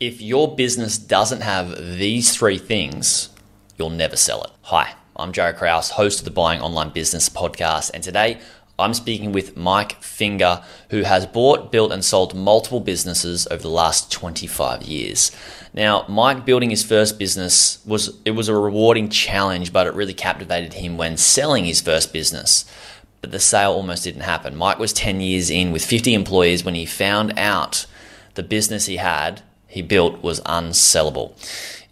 If your business doesn't have these three things, you'll never sell it. Hi, I'm Joe Krause, host of the Buying Online Business podcast, and today I'm speaking with Mike Finger, who has bought, built, and sold multiple businesses over the last 25 years. Now, Mike building his first business was it was a rewarding challenge, but it really captivated him when selling his first business. But the sale almost didn't happen. Mike was 10 years in with 50 employees when he found out the business he had he built was unsellable.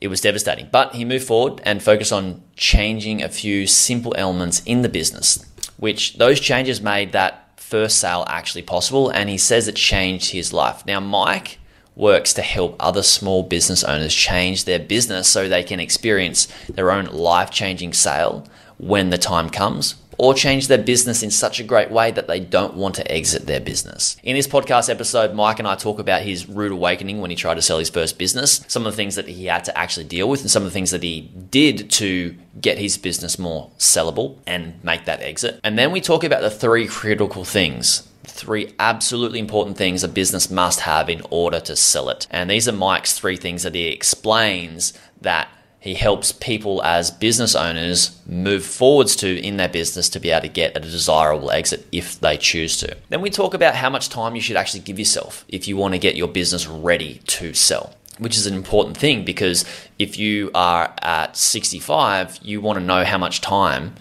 It was devastating, but he moved forward and focused on changing a few simple elements in the business, which those changes made that first sale actually possible. And he says it changed his life. Now, Mike works to help other small business owners change their business so they can experience their own life changing sale when the time comes or change their business in such a great way that they don't want to exit their business. In this podcast episode, Mike and I talk about his rude awakening when he tried to sell his first business, some of the things that he had to actually deal with, and some of the things that he did to get his business more sellable and make that exit. And then we talk about the three critical things three absolutely important things a business must have in order to sell it. And these are Mike's three things that he explains that he helps people as business owners move forwards to in their business to be able to get a desirable exit if they choose to. Then we talk about how much time you should actually give yourself if you want to get your business ready to sell. Which is an important thing because if you are at 65, you want to know how much time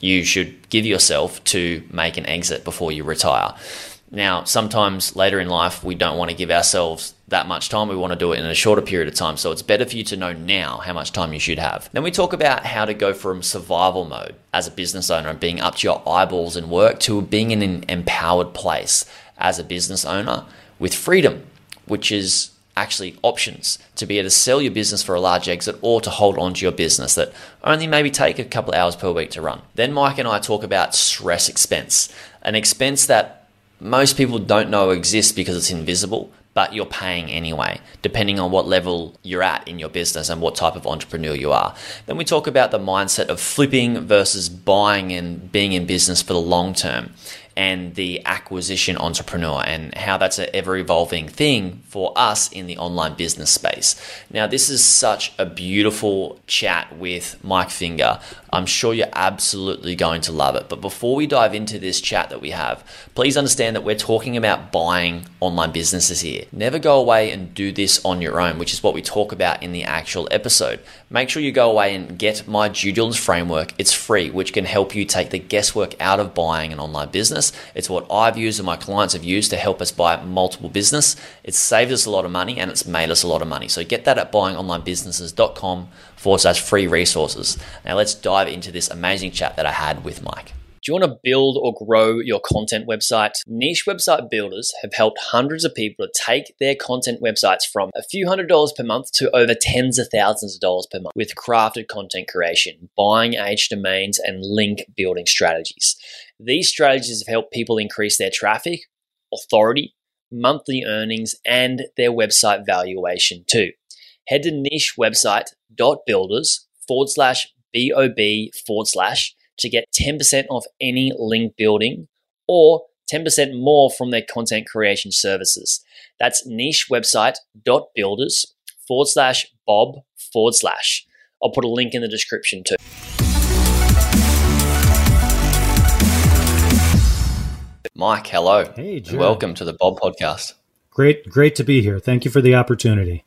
you should give yourself to make an exit before you retire. Now, sometimes later in life, we don't want to give ourselves that much time. We want to do it in a shorter period of time. So it's better for you to know now how much time you should have. Then we talk about how to go from survival mode as a business owner and being up to your eyeballs in work to being in an empowered place as a business owner with freedom, which is actually options to be able to sell your business for a large exit or to hold on to your business that only maybe take a couple of hours per week to run. Then Mike and I talk about stress expense, an expense that most people don't know exists because it's invisible, but you're paying anyway, depending on what level you're at in your business and what type of entrepreneur you are. Then we talk about the mindset of flipping versus buying and being in business for the long term and the acquisition entrepreneur and how that's an ever evolving thing for us in the online business space. Now, this is such a beautiful chat with Mike Finger. I'm sure you're absolutely going to love it. But before we dive into this chat that we have, please understand that we're talking about buying online businesses here. Never go away and do this on your own, which is what we talk about in the actual episode. Make sure you go away and get my due diligence framework. It's free, which can help you take the guesswork out of buying an online business. It's what I've used and my clients have used to help us buy multiple business. It's saved us a lot of money and it's made us a lot of money. So get that at buyingonlinebusinesses.com forward slash free resources. Now let's dive into this amazing chat that I had with Mike. Do you want to build or grow your content website? Niche website builders have helped hundreds of people to take their content websites from a few hundred dollars per month to over tens of thousands of dollars per month with crafted content creation, buying age domains, and link building strategies. These strategies have helped people increase their traffic, authority, monthly earnings, and their website valuation too. Head to nichewebsite.builders forward slash BOB forward slash to get 10% off any link building or 10% more from their content creation services. That's nichewebsite.builders forward slash Bob forward slash. I'll put a link in the description too. Mike, hello. Hey, Joe. Welcome to the Bob podcast. Great, great to be here. Thank you for the opportunity.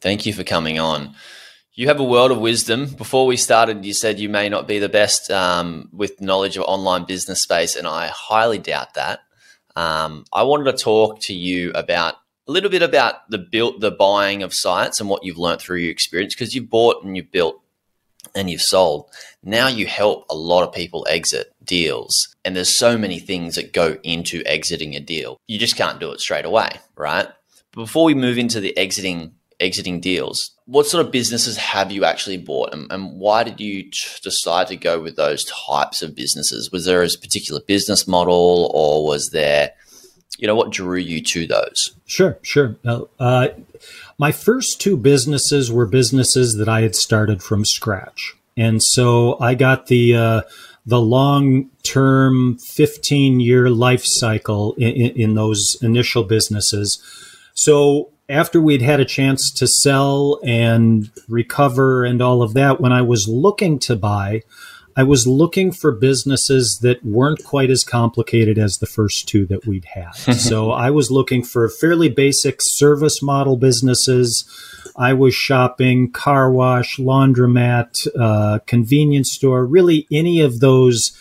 Thank you for coming on. You have a world of wisdom. Before we started, you said you may not be the best um, with knowledge of online business space, and I highly doubt that. Um, I wanted to talk to you about a little bit about the built, the buying of sites, and what you've learned through your experience because you've bought and you've built and you've sold. Now you help a lot of people exit deals, and there's so many things that go into exiting a deal. You just can't do it straight away, right? Before we move into the exiting exiting deals. What sort of businesses have you actually bought, and, and why did you t- decide to go with those types of businesses? Was there a particular business model, or was there, you know, what drew you to those? Sure, sure. Uh, my first two businesses were businesses that I had started from scratch, and so I got the. Uh, the long term 15 year life cycle in, in, in those initial businesses. So after we'd had a chance to sell and recover and all of that, when I was looking to buy, I was looking for businesses that weren't quite as complicated as the first two that we'd had. so I was looking for fairly basic service model businesses. I was shopping car wash, laundromat, uh, convenience store, really any of those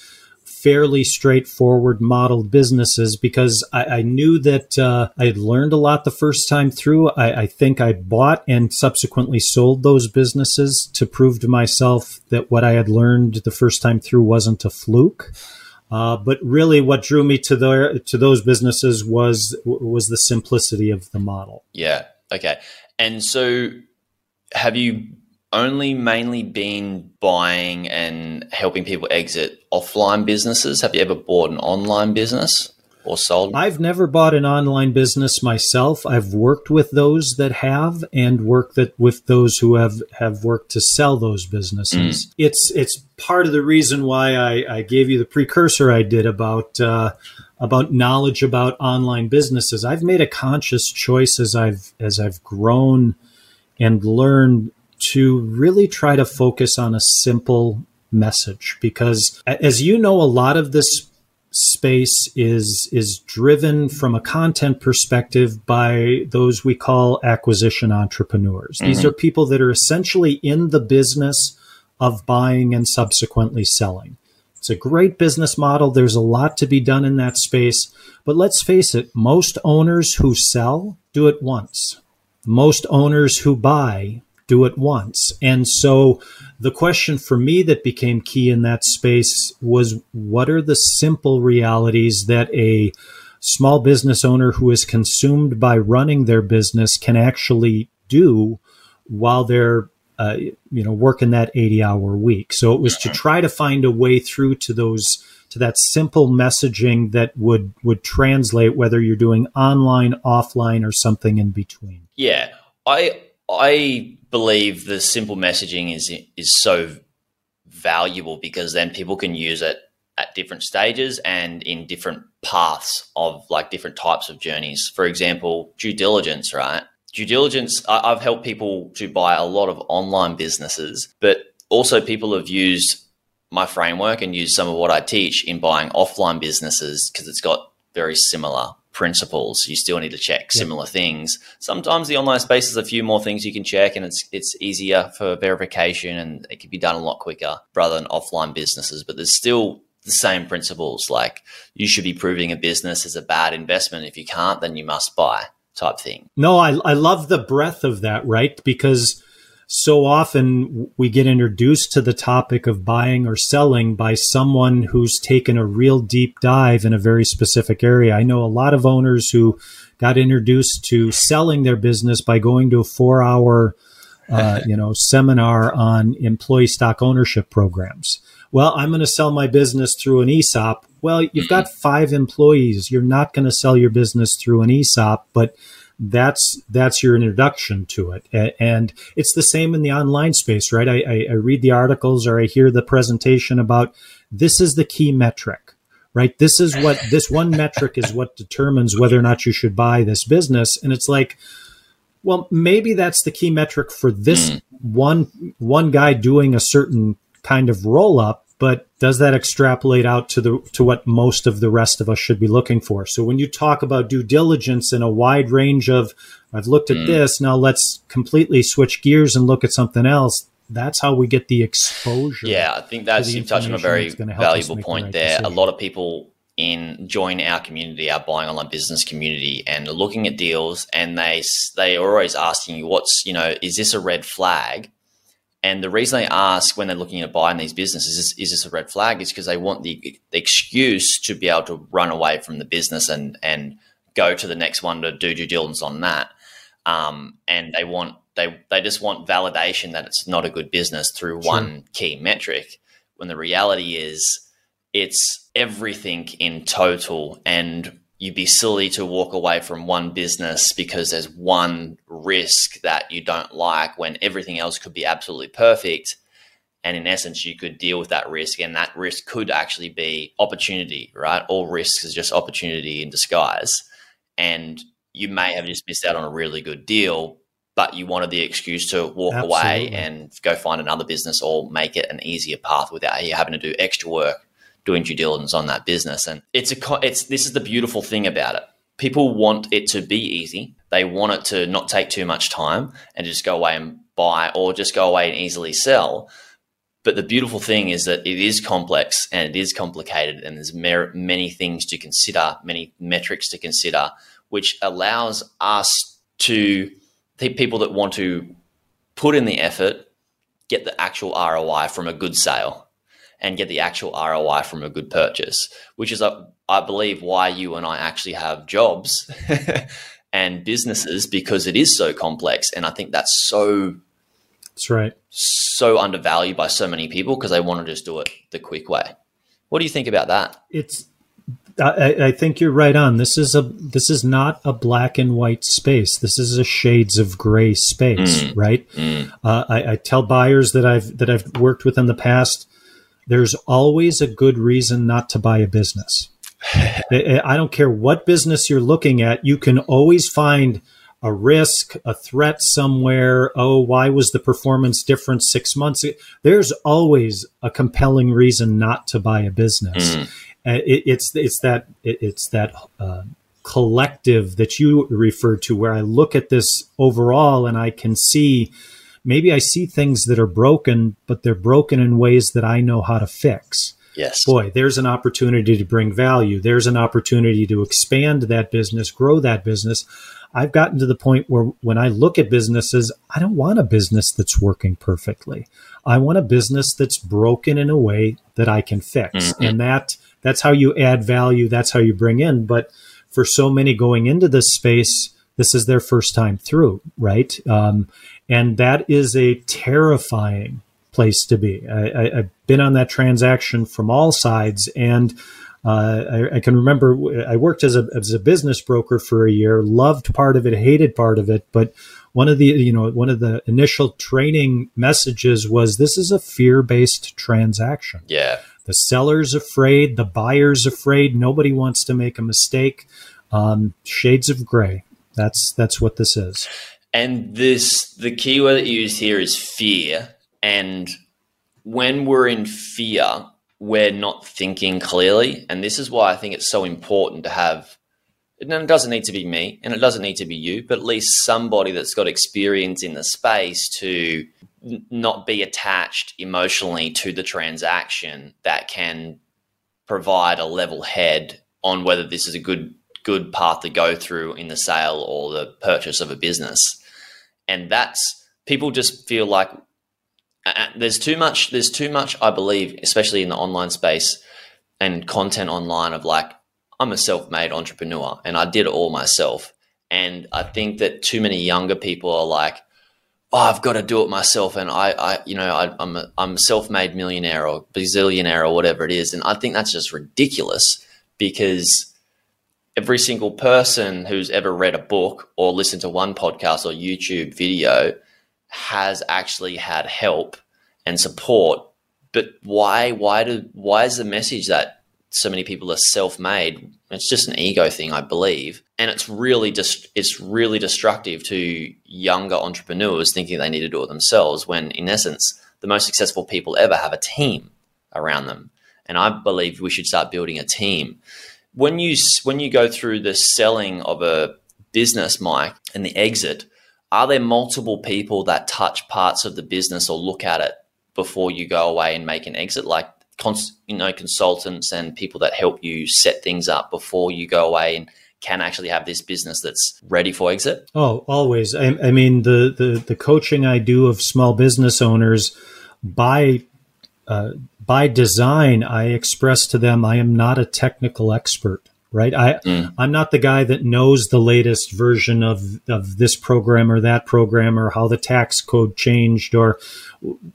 fairly straightforward modeled businesses because I, I knew that uh, I had learned a lot the first time through. I, I, think I bought and subsequently sold those businesses to prove to myself that what I had learned the first time through wasn't a fluke. Uh, but really, what drew me to to those businesses was was the simplicity of the model. Yeah. Okay. And so, have you only mainly been buying and helping people exit offline businesses? Have you ever bought an online business or sold? I've never bought an online business myself. I've worked with those that have and worked that with those who have, have worked to sell those businesses. Mm. It's it's part of the reason why I, I gave you the precursor I did about uh, about knowledge about online businesses. I've made a conscious choice as I've as I've grown and learned to really try to focus on a simple message because as you know a lot of this space is is driven from a content perspective by those we call acquisition entrepreneurs. Mm-hmm. These are people that are essentially in the business of buying and subsequently selling. It's a great business model. There's a lot to be done in that space. But let's face it, most owners who sell do it once. Most owners who buy do it once. And so the question for me that became key in that space was what are the simple realities that a small business owner who is consumed by running their business can actually do while they're uh, you know working that 80 hour week so it was to try to find a way through to those to that simple messaging that would would translate whether you're doing online offline or something in between yeah i I believe the simple messaging is is so valuable because then people can use it at different stages and in different paths of like different types of journeys. For example, due diligence, right? Due diligence, I've helped people to buy a lot of online businesses, but also people have used my framework and used some of what I teach in buying offline businesses because it's got very similar principles. You still need to check similar things. Sometimes the online space is a few more things you can check, and it's it's easier for verification, and it can be done a lot quicker rather than offline businesses. But there's still the same principles. Like you should be proving a business is a bad investment. If you can't, then you must buy type thing. No, I I love the breadth of that, right? Because so often we get introduced to the topic of buying or selling by someone who's taken a real deep dive in a very specific area. I know a lot of owners who got introduced to selling their business by going to a four hour uh, you know seminar on employee stock ownership programs well i'm going to sell my business through an esop well you've got five employees. You're not going to sell your business through an esop but that's that's your introduction to it. And it's the same in the online space right? I, I, read the articles or i hear the presentation about this is the key metric right? This is what this one metric is what determines whether or not you should buy this business. And it's like well maybe that's the key metric for this mm. one one guy doing a certain kind of roll up but does that extrapolate out to the to what most of the rest of us should be looking for so when you talk about due diligence in a wide range of i've looked at mm. this now let's completely switch gears and look at something else that's how we get the exposure yeah i think that's you've touched on a very valuable point the right there decision. a lot of people in join our community, our buying online business community, and looking at deals, and they they are always asking you, "What's you know, is this a red flag?" And the reason they ask when they're looking at buying these businesses is, is this a red flag? Is because they want the, the, excuse to be able to run away from the business and and go to the next one to do due diligence on that. Um, and they want they they just want validation that it's not a good business through sure. one key metric. When the reality is, it's everything in total, and you'd be silly to walk away from one business because there's one risk that you don't like when everything else could be absolutely perfect. And in essence, you could deal with that risk, and that risk could actually be opportunity, right? All risks is just opportunity in disguise. And you may have just missed out on a really good deal, but you wanted the excuse to walk Absolutely. away and go find another business or make it an easier path without you having to do extra work doing due diligence on that business. And it's a it's this is the beautiful thing about it. People want it to be easy. They want it to not take too much time and just go away and buy or just go away and easily sell. But the beautiful thing is that it is complex and it is complicated, and there's many things to consider, many metrics to consider, which allows us to the people that want to put in the effort get the actual ROI from a good sale and get the actual ROI from a good purchase, which is, uh, I believe, why you and I actually have jobs and businesses because it is so complex. And I think that's so. That's right. So undervalued by so many people because they want to just do it the quick way. What do you think about that? It's I, I, think you're right on. This is a this is not a black and white space. This is a shades of gray space, mm. right? Mm. Uh, I, I, tell buyers that I've that I've worked with in the past. There's always a good reason not to buy a business. I don't care what business you're looking at. You can always find a risk, a threat somewhere. Oh, why was the performance different six months? There's always a compelling reason not to buy a business. Mm. Uh, it, it's it's that it, it's that uh, collective that you referred to, where I look at this overall and I can see maybe I see things that are broken, but they're broken in ways that I know how to fix. Yes. Boy, there's an opportunity to bring value. There's an opportunity to expand that business, grow that business. I've gotten to the point where when I look at businesses, I don't want a business that's working perfectly. I want a business that's broken in a way that I can fix. Mm-hmm. And that that's how you add value. That's how you bring in. But for so many going into this space, this is their first time through, right? Um, and that is a terrifying place to be. I, have been on that transaction from all sides, and uh, I, I, can remember I worked as a as a business broker for a year, loved part of it, hated part of it, but one of the you know one of the initial training messages was this is a fear based transaction. Yeah, the seller's afraid, the buyer's afraid. Nobody wants to make a mistake. Um, shades of gray. That's that's what this is. And this the key word that you use here is fear. And when we're in fear, we're not thinking clearly. And this is why I think it's so important to have and it doesn't need to be me and it doesn't need to be you, but at least somebody that's got experience in the space to not be attached emotionally to the transaction that can provide a level head on whether this is a good good path to go through in the sale or the purchase of a business. And that's people just feel like uh, there's too much there's too much I believe especially in the online space and content online of like I'm a self-made entrepreneur and I did it all myself. And I think that too many younger people are like oh, I've got to do it myself, and I, I you know, I, am a, I'm a self-made millionaire or bazillionaire or whatever it is, and I think that's just ridiculous because every single person who's ever read a book or listened to one podcast or YouTube video has actually had help and support. But why? Why do? Why is the message that so many people are self-made. It's just an ego thing, I believe, and it's really just it's really destructive to younger entrepreneurs thinking they need to do it themselves. When in essence, the most successful people ever have a team around them, and I believe we should start building a team. When you when you go through the selling of a business, Mike, and the exit, are there multiple people that touch parts of the business or look at it before you go away and make an exit? Like cons- you know consultants and people that help you set things up before you go away and can actually have this business that's ready for exit? Oh, always. I, I mean, the, the the coaching I do of small business owners by uh, by design, I express to them I am not a technical expert right? I mm. I'm not the guy that knows the latest version of of this program or that program or how the tax code changed or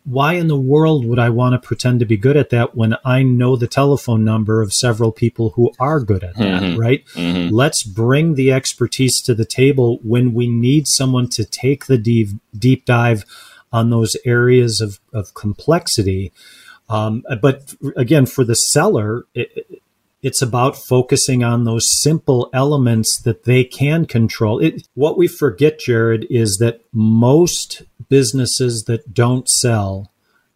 why in the world would I want to pretend to be good at that when I know the telephone number of several people who are good at that, mm-hmm. right? Mm-hmm. Let's bring the expertise to the table when we need someone to take the deep deep dive on those areas of, of complexity. Um, but again, for the seller, it, It's about focusing on those simple elements that they can control. It, what we forget, Jared, is that most businesses that don't sell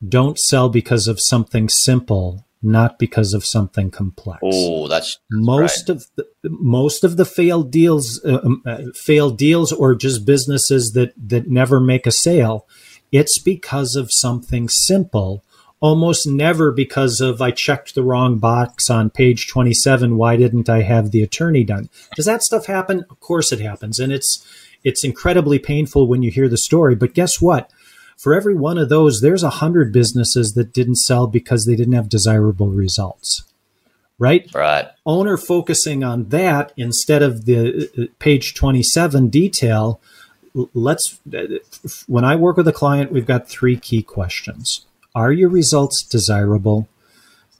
don't sell because of something simple, not because of something complex. Oh, that's, most right. of the most of the failed deals, uh, um, uh, failed deals, or just businesses that that never make a sale. It's because of something simple. Almost never because of I checked the wrong box on page 27. Why didn't I have the attorney done? Does that stuff happen? Of course it happens. And it's, it's incredibly painful when you hear the story. But guess what? For every one of those, there's a hundred businesses that didn't sell because they didn't have desirable results. Right? Right. Owner focusing on that instead of the uh, page 27 detail. Let's, when I work with a client, we've got three key questions. Are your results desirable?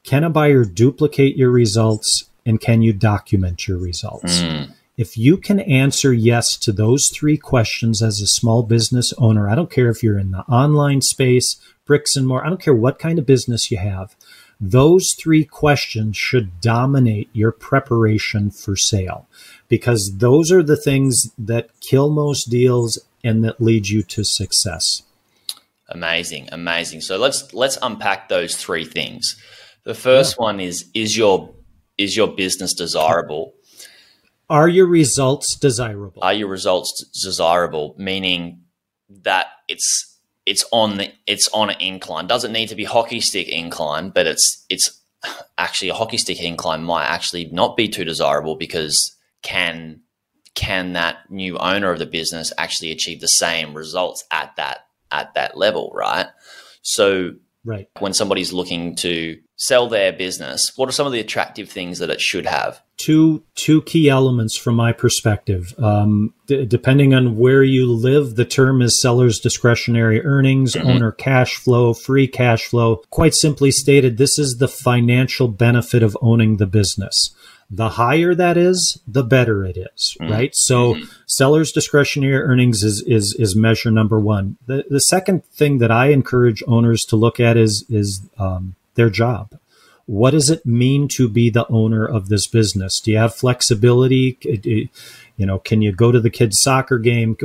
Can a buyer duplicate your results? And can you document your results? Mm. If you can answer yes to those three questions as a small business owner, I don't care if you're in the online space, bricks and more, I don't care what kind of business you have, those three questions should dominate your preparation for sale because those are the things that kill most deals and that lead you to success. Amazing, amazing. So let's let's unpack those three things. The first yeah. one is is your is your business desirable? Are your results desirable? Are your results desirable? Meaning that it's it's on the it's on an incline. Doesn't need to be hockey stick incline, but it's it's actually a hockey stick incline might actually not be too desirable because can can that new owner of the business actually achieve the same results at that at that level, right? So right. when somebody's looking to sell their business, what are some of the attractive things that it should have? Two two key elements from my perspective. Um, d- depending on where you live, the term is seller's discretionary earnings, mm-hmm. owner cash flow, free cash flow. Quite simply stated, this is the financial benefit of owning the business the higher that is, the better it is, mm-hmm. right? So mm-hmm. seller's discretionary earnings is, is, is measure number one. The, the second thing that I encourage owners to look at is, is, um, their job. What does it mean to be the owner of this business? Do you have flexibility? You know, can you go to the kids' soccer game?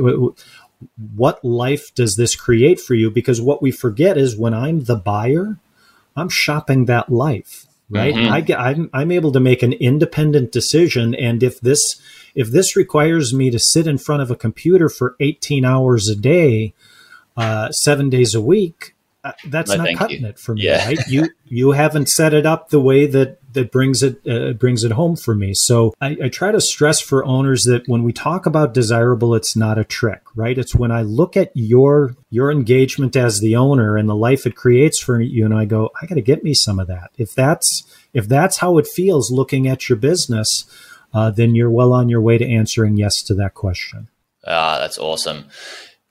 What life does this create for you? Because what we forget is when I'm the buyer, I'm shopping that life right mm-hmm. I get, I'm, I'm able to make an independent decision and if this if this requires me to sit in front of a computer for 18 hours a day uh, seven days a week uh, that's no, not cutting you. it for me yeah. right you you haven't set it up the way that that brings it uh, brings it home for me. So I, I try to stress for owners that when we talk about desirable it's not a trick right? It's when i look at your your engagement as the owner and the life it creates for you and i go i got to get me some of that. If that's if that's how it feels looking at your business uh, then you're well on your way to answering yes to that question. Ah that's awesome.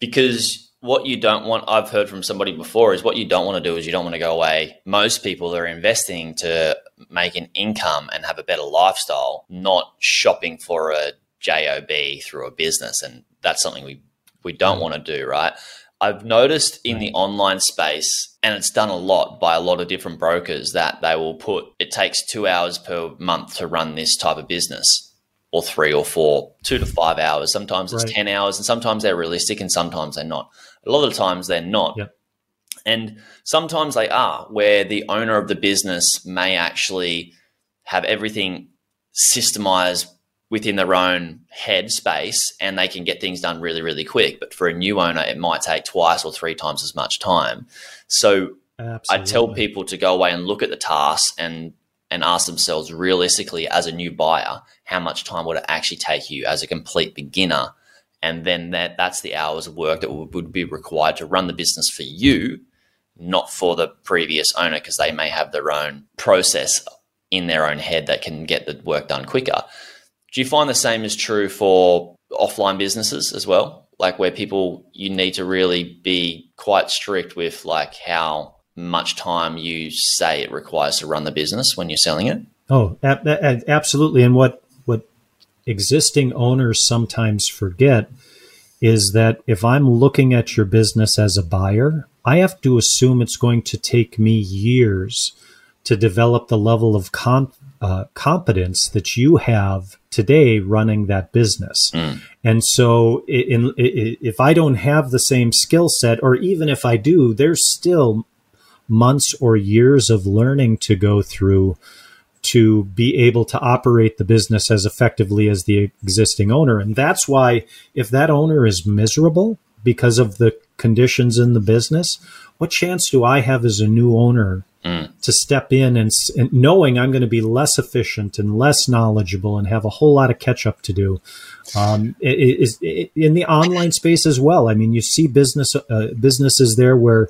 Because what you don't want, I've heard from somebody before, is what you don't want to do is you don't want to go away. Most people are investing to make an income and have a better lifestyle, not shopping for a job through a business, and that's something we we don't mm. want to do, right? I've noticed in the mm. online space, and it's done a lot by a lot of different brokers, that they will put it takes two hours per month to run this type of business or three or four, two to five hours. Sometimes it's right. 10 hours, and sometimes they're realistic and sometimes they're not. A lot of the times they're not. Yep. And sometimes they are, where the owner of the business may actually have everything systemized within their own head space and they can get things done really, really quick. But for a new owner, it might take twice or three times as much time. So Absolutely. I tell people to go away and look at the tasks and and ask themselves realistically as a new buyer, how much time would it actually take you as a complete beginner? And then that that's the hours of work that would be required to run the business for you, not for the previous owner, because they may have their own process in their own head that can get the work done quicker. Do you find the same is true for offline businesses as well? Like where people you need to really be quite strict with like how much time you say it requires to run the business when you're selling it? Oh, absolutely. And what what existing owners sometimes forget is that if I'm looking at your business as a buyer, I have to assume it's going to take me years to develop the level of uh, competence that you have today running that business. Mm. And so, in, in, if I don't have the same skill set, or even if I do, there's still months or years of learning to go through to be able to operate the business as effectively as the existing owner. And that's why, if that owner is miserable because of the conditions in the business, what chance do I have as a new owner mm. to step in and, and, knowing I'm going to be less efficient and less knowledgeable and have a whole lot of catch up to do? Um, is in the online space as well. I mean, you see business uh, businesses there where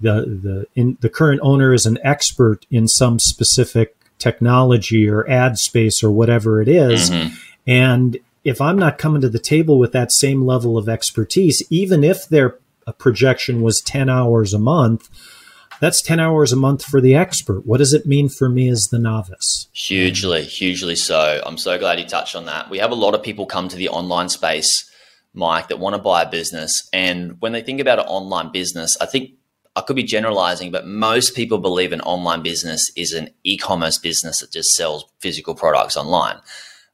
the the in, the current owner is an expert in some specific technology or ad space or whatever it is. Mm-hmm. and if I'm not coming to the table with that same level of expertise, even if their projection was 10 hours a month, that's 10 hours a month for the expert. What does it mean for me as the novice? Hugely, hugely so. I'm so glad you touched on that. We have a lot of people come to the online space, Mike, that want to buy a business. And when they think about an online business, I think I could be generalizing, but most people believe an online business is an e commerce business that just sells physical products online.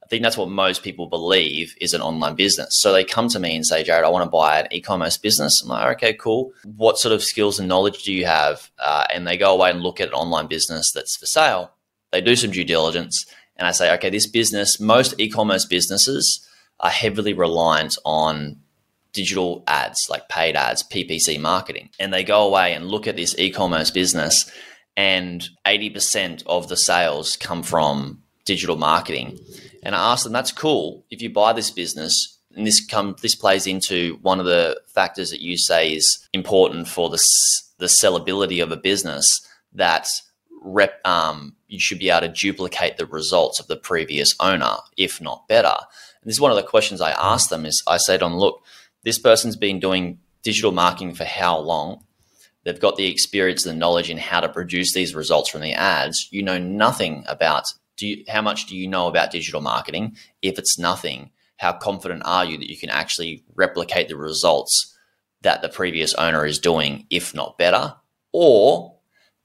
I think that's what most people believe is an online business. So they come to me and say, Jared, I want to buy an e commerce business. I'm like, okay, cool. What sort of skills and knowledge do you have? Uh, and they go away and look at an online business that's for sale. They do some due diligence. And I say, okay, this business, most e commerce businesses are heavily reliant on digital ads, like paid ads, PPC marketing. And they go away and look at this e commerce business, and 80% of the sales come from digital marketing. And I asked them, that's cool. If you buy this business, and this come this plays into one of the factors that you say is important for the the sellability of a business that rep um, you should be able to duplicate the results of the previous owner, if not better. And this is one of the questions I asked them. Is I said, "On look, this person's been doing digital marketing for how long? They've got the experience and the knowledge in how to produce these results from the ads. You know nothing about do you, how much do you know about digital marketing? If it's nothing, how confident are you that you can actually replicate the results that the previous owner is doing, if not better? Or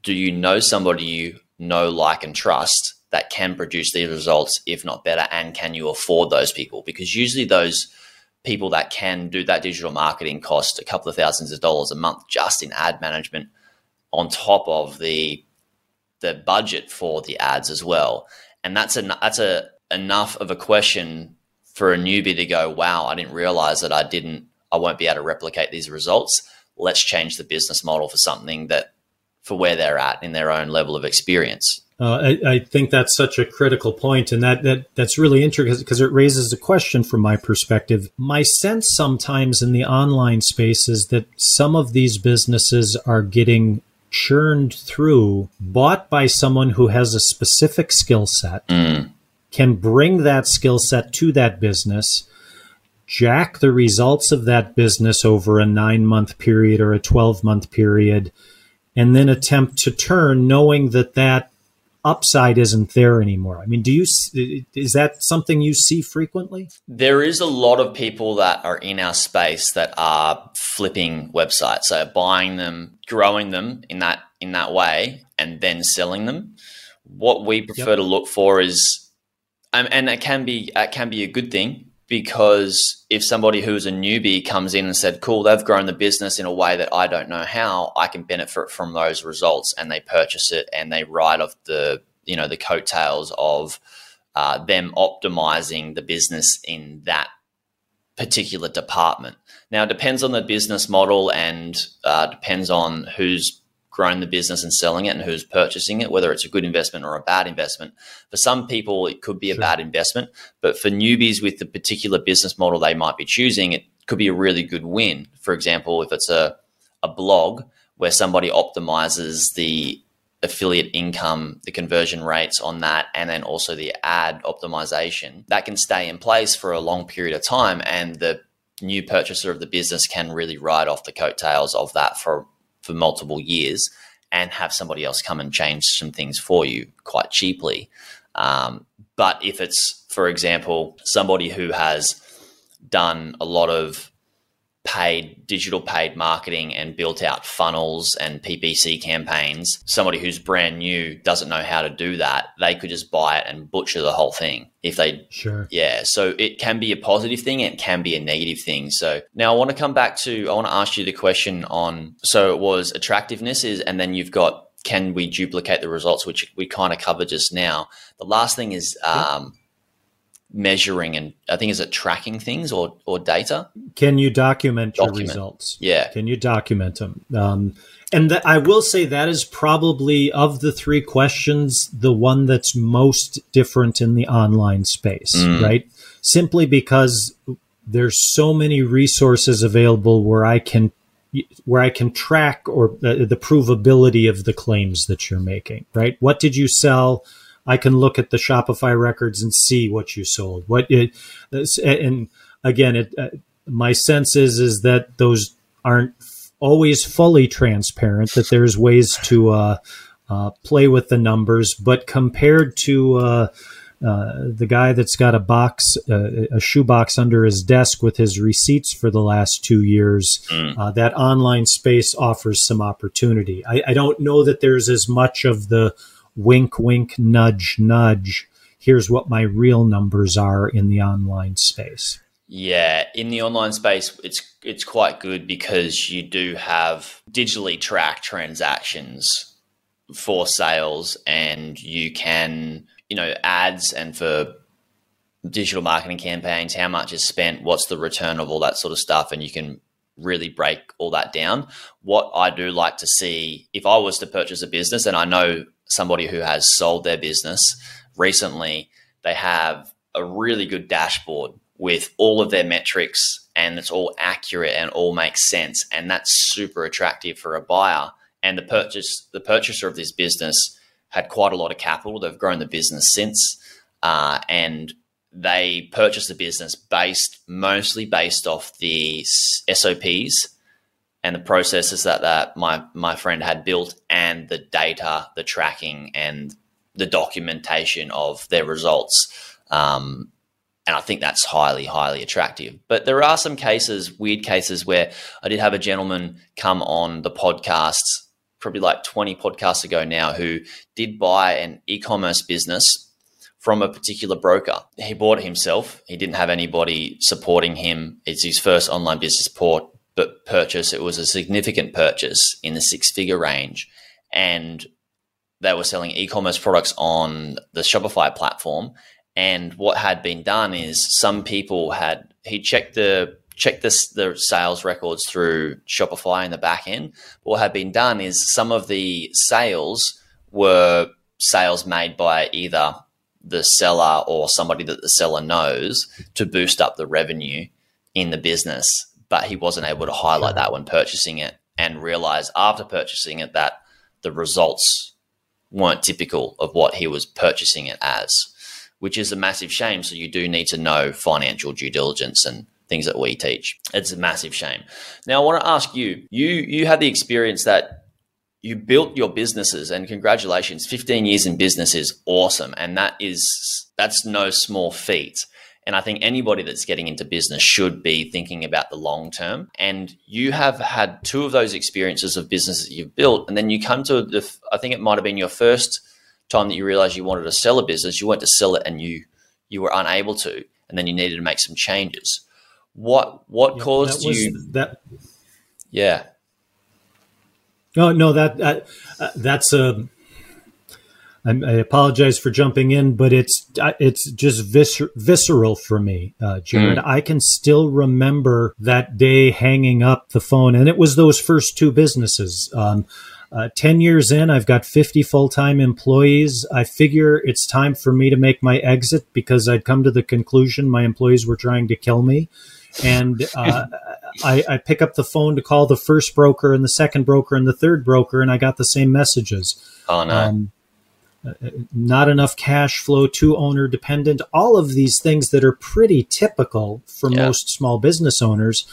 do you know somebody you know, like, and trust that can produce these results, if not better? And can you afford those people? Because usually those people that can do that digital marketing cost a couple of thousands of dollars a month just in ad management on top of the the budget for the ads as well. And that's a that's a enough of a question for a newbie to go, wow, I didn't realize that I didn't I won't be able to replicate these results. Let's change the business model for something that for where they're at in their own level of experience. Uh, I, I, think that's such a critical point, and that, that that's really interesting because it raises a question from my perspective. My sense sometimes in the online space is that some of these businesses are getting churned through, bought by someone who has a specific skill set, mm. can bring that skill set to that business, jack the results of that business over a nine month period or a 12 month period, and then attempt to turn knowing that that upside isn't there anymore. I mean, do you is that something you see frequently? There is a lot of people that are in our space that are flipping websites, so buying them, growing them in that in that way, and then selling them. What we prefer yep. to look for is, um, and it can be it can be a good thing because if somebody who's a newbie comes in and said, cool, they've grown the business in a way that I don't know how, I can benefit from those results and they purchase it and they ride off the, you know, the coattails of uh, them optimizing the business in that particular department. Now, it depends on the business model and uh, depends on who's grown the business and selling it and who's purchasing it, whether it's a good investment or a bad investment. For some people, it could be a sure. bad investment, but for newbies with the particular business model they might be choosing, it could be a really good win. For example, if it's a, a blog where somebody optimizes the affiliate income, the conversion rates on that, and then also the ad optimization, that can stay in place for a long period of time. And the new purchaser of the business can really ride off the coattails of that for for multiple years and have somebody else come and change some things for you quite cheaply. Um, but if it's, for example, somebody who has done a lot of paid digital paid marketing and built out funnels and PPC campaigns, somebody who's brand new doesn't know how to do that, they could just buy it and butcher the whole thing if they sure. Yeah. So it can be a positive thing it can be a negative thing. So now i want to come back to i want to ask you the question on so it was attractiveness is and then you've got can we duplicate the results which we kind of covered just now. The last thing is um, measuring and I think is it tracking things or or data? Can you document, document. your results? Yeah. Can you document them? Um, and th- I will say that is probably of the three questions the one that's most different in the online space, mm. right? Simply because there's so many resources available where I can where I can track or the, the provability of the claims that you're making, right? What did you sell? I can look at the Shopify records and see what you sold. What it and again, it, uh, my sense is is that those aren't always fully transparent. That there's ways to uh, uh, play with the numbers, but compared to uh, uh, the guy that's got a box, uh, a shoebox under his desk with his receipts for the last two years, mm. that online space offers some opportunity. I, I don't know that there's as much of the wink, wink, nudge, nudge. Here's what my real numbers are in the online space. Yeah, in the online space, it's it's quite good because you do have digitally tracked transactions for sales, and you can, you know, ads and for digital marketing campaigns, how much is spent, what's the return of all that sort of stuff, and you can really break all that down. What I do like to see, if I was to purchase a business, and I know somebody who has sold their business. Recently, they have a really good dashboard with all of their metrics and it's all accurate and all makes sense and that's super attractive for a buyer. And the purchase the purchaser of this business had quite a lot of capital. They've grown the business since uh, and they purchased the business based mostly based off the SOPs and the processes that, that my my friend had built and the data, the tracking and the documentation of their results. Um, and I think that's highly, highly attractive. But there are some cases, weird cases, where I did have a gentleman come on the podcast, probably like 20 podcasts ago now, who did buy an e commerce business from a particular broker. He bought it himself. He didn't have anybody supporting him. It's his first online business port but purchase. It was a significant purchase in the six figure range. And they were selling e commerce products on the Shopify platform. And what had been done is some people had, he checked the checked the, the sales records through Shopify in the back end. What had been done is some of the sales were sales made by either the seller or somebody that the seller knows to boost up the revenue in the business but he wasn't able to highlight that when purchasing it and realize after purchasing it that the results weren't typical of what he was purchasing it as, which is a massive shame. So you do need to know financial due diligence and things that we teach. It's a massive shame. Now I want to ask you, you you had the experience that you built your businesses and congratulations 15 years in business is awesome and that is that's no small feat and I think anybody that's getting into business should be thinking about the long term. And you have had two of those experiences of business that you've built. And then you come to the, I think it might have been your first time that you realized you wanted to sell a business. You went to sell it and you, you were unable to, and then you needed to make some changes. What, what yeah, caused you that? Yeah. No, no, that, that uh, that's a, I, I apologize for jumping in, but it's it's just viscer- visceral for me, uh, Jared. Mm. I can still remember that day hanging up the phone, and it was those first two businesses. Um, uh, 10 years in, I've got 50 full time employees. I figure it's time for me to make my exit because I'd come to the conclusion my employees were trying to kill me. And uh, I, I, pick up the phone to call the first broker and the second broker and the third broker, and I got the same messages. Oh, no. Um, not enough cash flow, too owner dependent, all of these things that are pretty typical for yeah. most small business owners.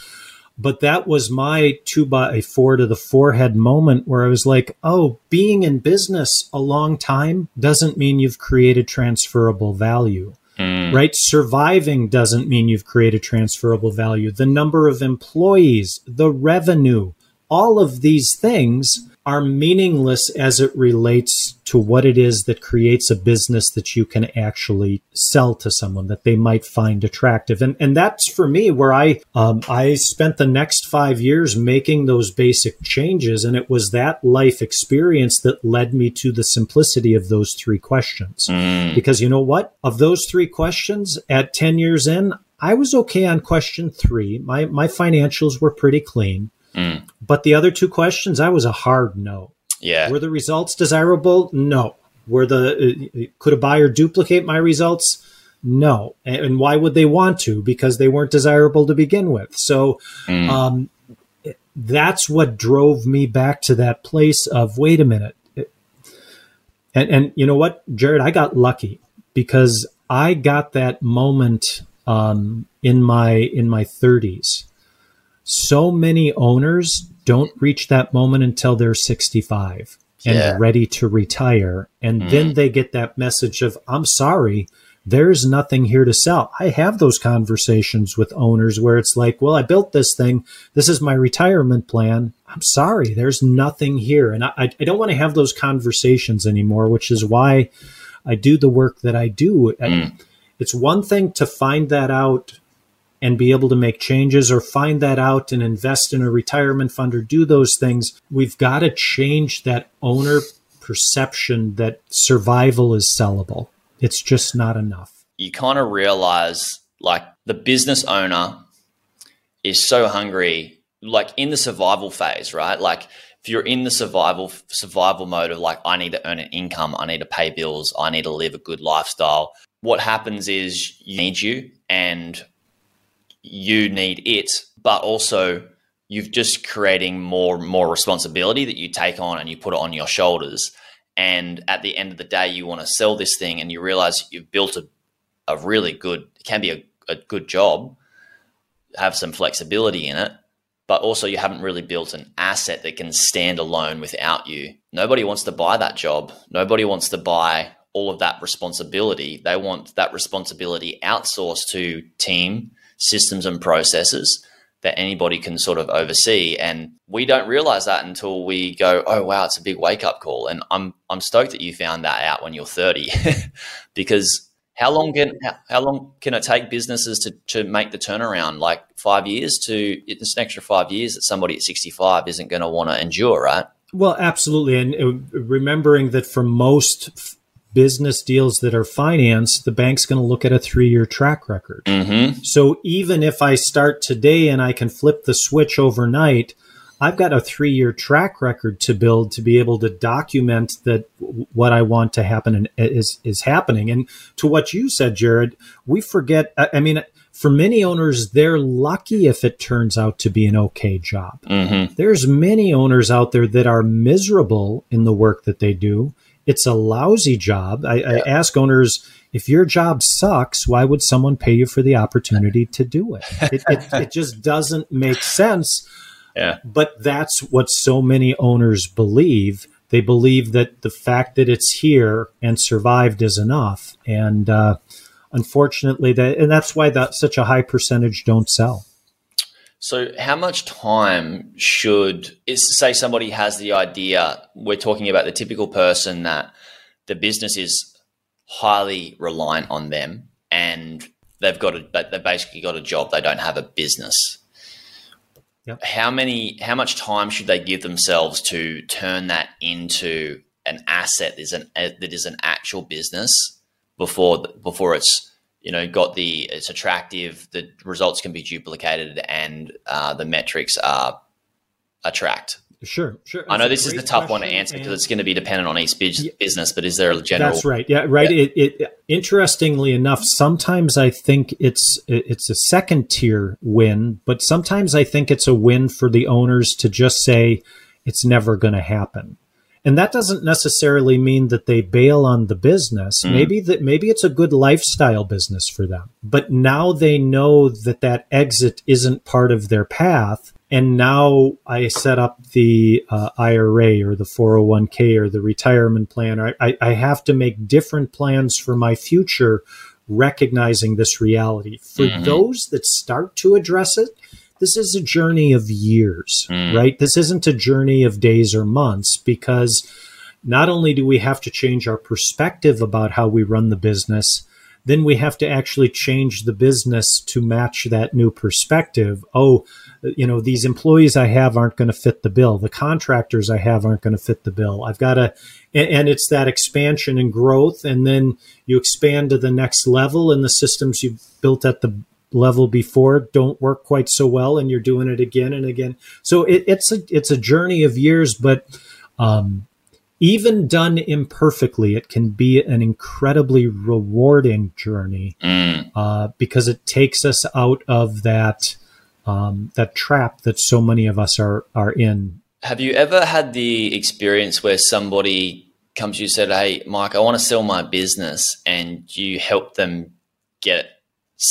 But that was my two by four to the forehead moment where I was like, oh, being in business a long time doesn't mean you've created transferable value. mm. right? Surviving doesn't mean you've created transferable value. The number of employees, the revenue, all of these things are meaningless as it relates to what it is that creates a business that you can actually sell to someone that they might find attractive. And and that's for me where I um, I spent the next five years making those basic changes, and it was that life experience that led me to the simplicity of those three questions. Mm. Because you know what, of those three questions, at ten years in, I was okay on question three. My my financials were pretty clean. Mm. But the other two questions, I was a hard no. Yeah. Were the results desirable? No. Were the uh, could a buyer duplicate my results? No. And why would they want to? Because they weren't desirable to begin with. So mm. um, that's what drove me back to that place of wait a minute. And and you know what, Jared, I got lucky because I got that moment um, in my in my 30s so many owners don't reach that moment until they're 65 and yeah. ready to retire. And mm. then they get that message of, I'm sorry, there's nothing here to sell. I have those conversations with owners where it's like, well, I built this thing. This is my retirement plan. I'm sorry, there's nothing here. And I, I don't want to have those conversations anymore, which is why I do the work that I do. Mm. It's one thing to find that out and be able to make changes or find that out and invest in a retirement fund or do those things, we've got to change that owner perception that survival is sellable. It's just not enough. You kind of realize like the business owner is so hungry, like in the survival phase, right? Like if you're in the survival survival mode of like I need to earn an income, I need to pay bills, I need to live a good lifestyle. What happens is you need you and you need it, but also you've just creating more more responsibility that you take on and you put it on your shoulders. And at the end of the day, you want to sell this thing and you realize you've built a, a really good, it can be a, a good job, have some flexibility in it, but also you haven't really built an asset that can stand alone without you. Nobody wants to buy that job. Nobody wants to buy all of that responsibility. They want that responsibility outsourced to team systems and processes that anybody can sort of oversee. And we don't realize that until we go, oh wow, it's a big wake up call. And I'm I'm stoked that you found that out when you're 30, because how long can how, how, long can it take businesses to to make the turnaround? Like five years to it's an extra five years that somebody at 65 isn't going to want to endure, right? Well, absolutely, and uh, remembering that for most business deals that are financed, the bank's going to look at a three year track record. Mm-hmm. So even if I start today and I can flip the switch overnight, I've got a three year track record to build to be able to document that what I want to happen is, is happening. And to what you said, Jared, we forget, I mean, for many owners, they're lucky if it turns out to be an okay job. Mm-hmm. There's many owners out there that are miserable in the work that they do it's a lousy job. I, yeah. I, ask owners if your job sucks, why would someone pay you for the opportunity to do it? It, it, it just doesn't make sense. Yeah. But that's what so many owners believe. They believe that the fact that it's here and survived is enough, and uh, unfortunately, that and that's why that such a high percentage don't sell. So, how much time should is say somebody has the idea? We're talking about the typical person that the business is highly reliant on them, and they've got a they've basically got a job. They don't have a business. Yep. How many? How much time should they give themselves to turn that into an asset? That is an that is an actual business before before it's you know got the it's attractive the results can be duplicated and uh, the metrics are attract Sure, sure. I know this is the tough one to answer because it's going to be dependent on each business, but is there a general? That's right. Yeah, right. Yeah. It, it, interestingly enough, sometimes I think it's it's a second tier win, but sometimes I think it's a win for the owners to just say it's never going to happen. And that doesn't necessarily mean that they bail on the business. Mm. Maybe that maybe it's a good lifestyle business for them. But now they know that that exit isn't part of their path. And now I set up the uh, IRA or the 401k or the retirement plan. Or I, I have to make different plans for my future recognizing this reality. For mm-hmm. those that start to address it, this is a journey of years, mm. right? This isn't a journey of days or months because not only do we have to change our perspective about how we run the business, then we have to actually change the business to match that new perspective. Oh, you know, these employees I have aren't going to fit the bill. The contractors I have aren't going to fit the bill. I've got to, and, it's that expansion and growth. And then you expand to the next level and the systems you've built at the level before don't work quite so well and you're doing it again and again. So it, it's a, it's a journey of years, but, um, even done imperfectly, it can be an incredibly rewarding journey mm. uh, because it takes us out of that um, that trap that so many of us are are in. Have you ever had the experience where somebody comes to you and said, "Hey, Mike, I want to sell my business," and you help them get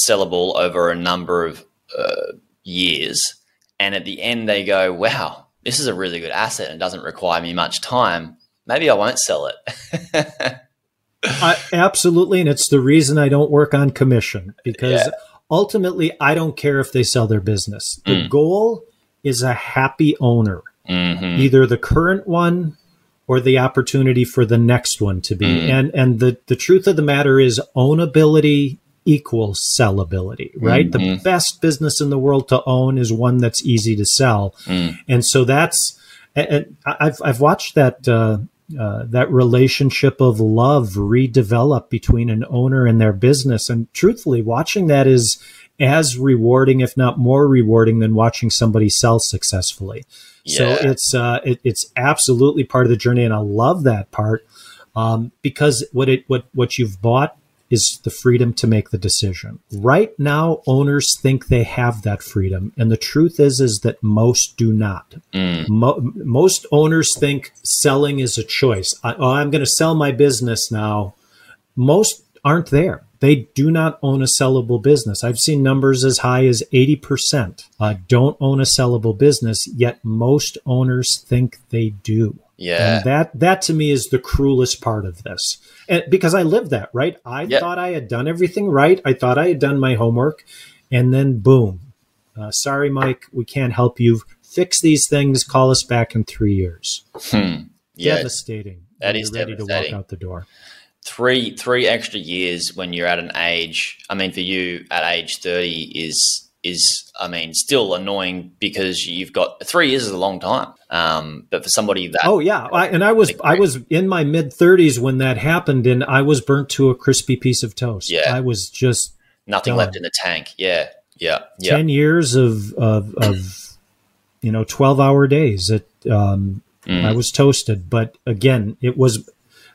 sellable over a number of uh, years, and at the end they go, "Wow." This is a really good asset and doesn't require me much time maybe I won't sell it. I, absolutely, and it's the reason I don't work on commission because yeah. ultimately I don't care if they sell their business. The mm. goal is a happy owner, mm-hmm. either the current one or the opportunity for the next one to be. Mm. And and the the truth of the matter is ownability equals sellability, right? Mm-hmm. The best business in the world to own is one that's easy to sell, mm. and so that's. And I've I've watched that uh, uh, that relationship of love redevelop between an owner and their business. And truthfully, watching that is as rewarding, if not more rewarding, than watching somebody sell successfully. Yeah. So it's uh, it, it's absolutely part of the journey, and I love that part um, because what it what what you've bought is the freedom to make the decision. Right now, owners think they have that freedom, and the truth is is that most do not. Mm. Mo- most owners think selling is a choice. I, oh, I'm going to sell my business now. Most aren't there. They do not own a sellable business. I've seen numbers as high as 80% uh, don't own a sellable business, yet most owners think they do. Yeah. And that that to me is the cruelest part of this. And because I lived that, right? I yep. thought I had done everything right. I thought I had done my homework and then boom. Uh, sorry Mike, we can't help you. Fix these things, call us back in 3 years. Hmm. Yeah. Devastating. That is ready devastating. to walk out the door. 3 3 extra years when you're at an age, I mean for you at age 30 is is, I mean, still annoying because you've got three years is a long time. Um, but for somebody that, oh yeah, I, and I was I was in my mid thirties when that happened, and I was burnt to a crispy piece of toast. Yeah, I was just nothing done. left in the tank. Yeah, yeah, yeah. Ten years of of, of you know twelve hour days. It um, mm. I was toasted, but again, it was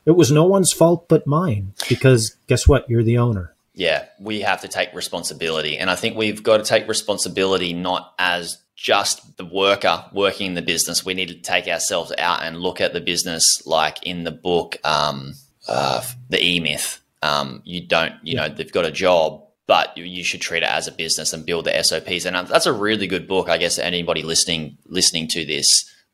it was no one's fault but mine because guess what? You're the owner yeah, we have to take responsibility. And I think we've got to take responsibility not as just the worker working in the business. We need to take ourselves out and look at the business like in the book, um, uh, The E Myth. Um, you don't, you know, they've got a job, but you should treat it as a business and build the SOPs. And um, that's a really good book, I guess. Anybody listening listening to this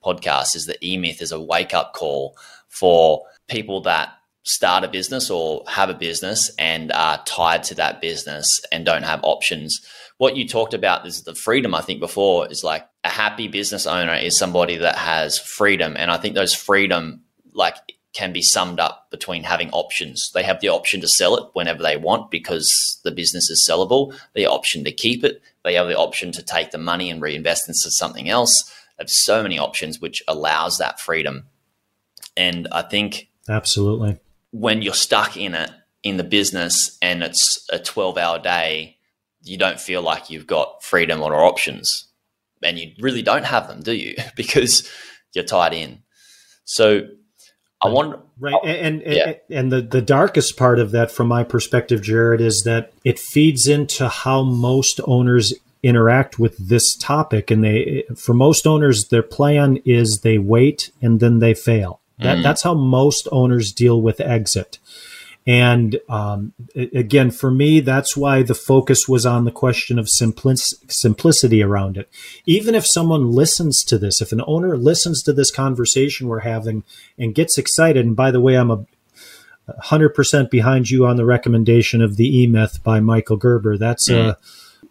podcast is the E Myth is a wake up call for people that start a business or have a business and are tied to that business and don't have options. What you talked about is the freedom, I think, before is like a happy business owner is somebody that has freedom. And I think those freedom, like, can be summed up between having options. They have the option to sell it whenever they want because the business is sellable, the option to keep it, they have the option to take the money and reinvest into something else. They have so many options, which allows that freedom. And I think Absolutely when you're stuck in it in the business and it's a 12 hour day, you don't feel like you've got freedom or options. And you really don't have them, do you? because you're tied in. So I want right, and and, yeah. and the the darkest part of that, from my perspective, Jared, is that it feeds into how most owners interact with this topic. And they, for most owners, their plan is they wait and then they fail. That, mm. That's how most owners deal with exit. And um, again, for me, that's why the focus was on the question of simplic- simplicity around it. Even if someone listens to this, if an owner listens to this conversation we're having and gets excited, and by the way, I'm a 100% behind you on the recommendation of the E Myth by Michael Gerber. That's mm. a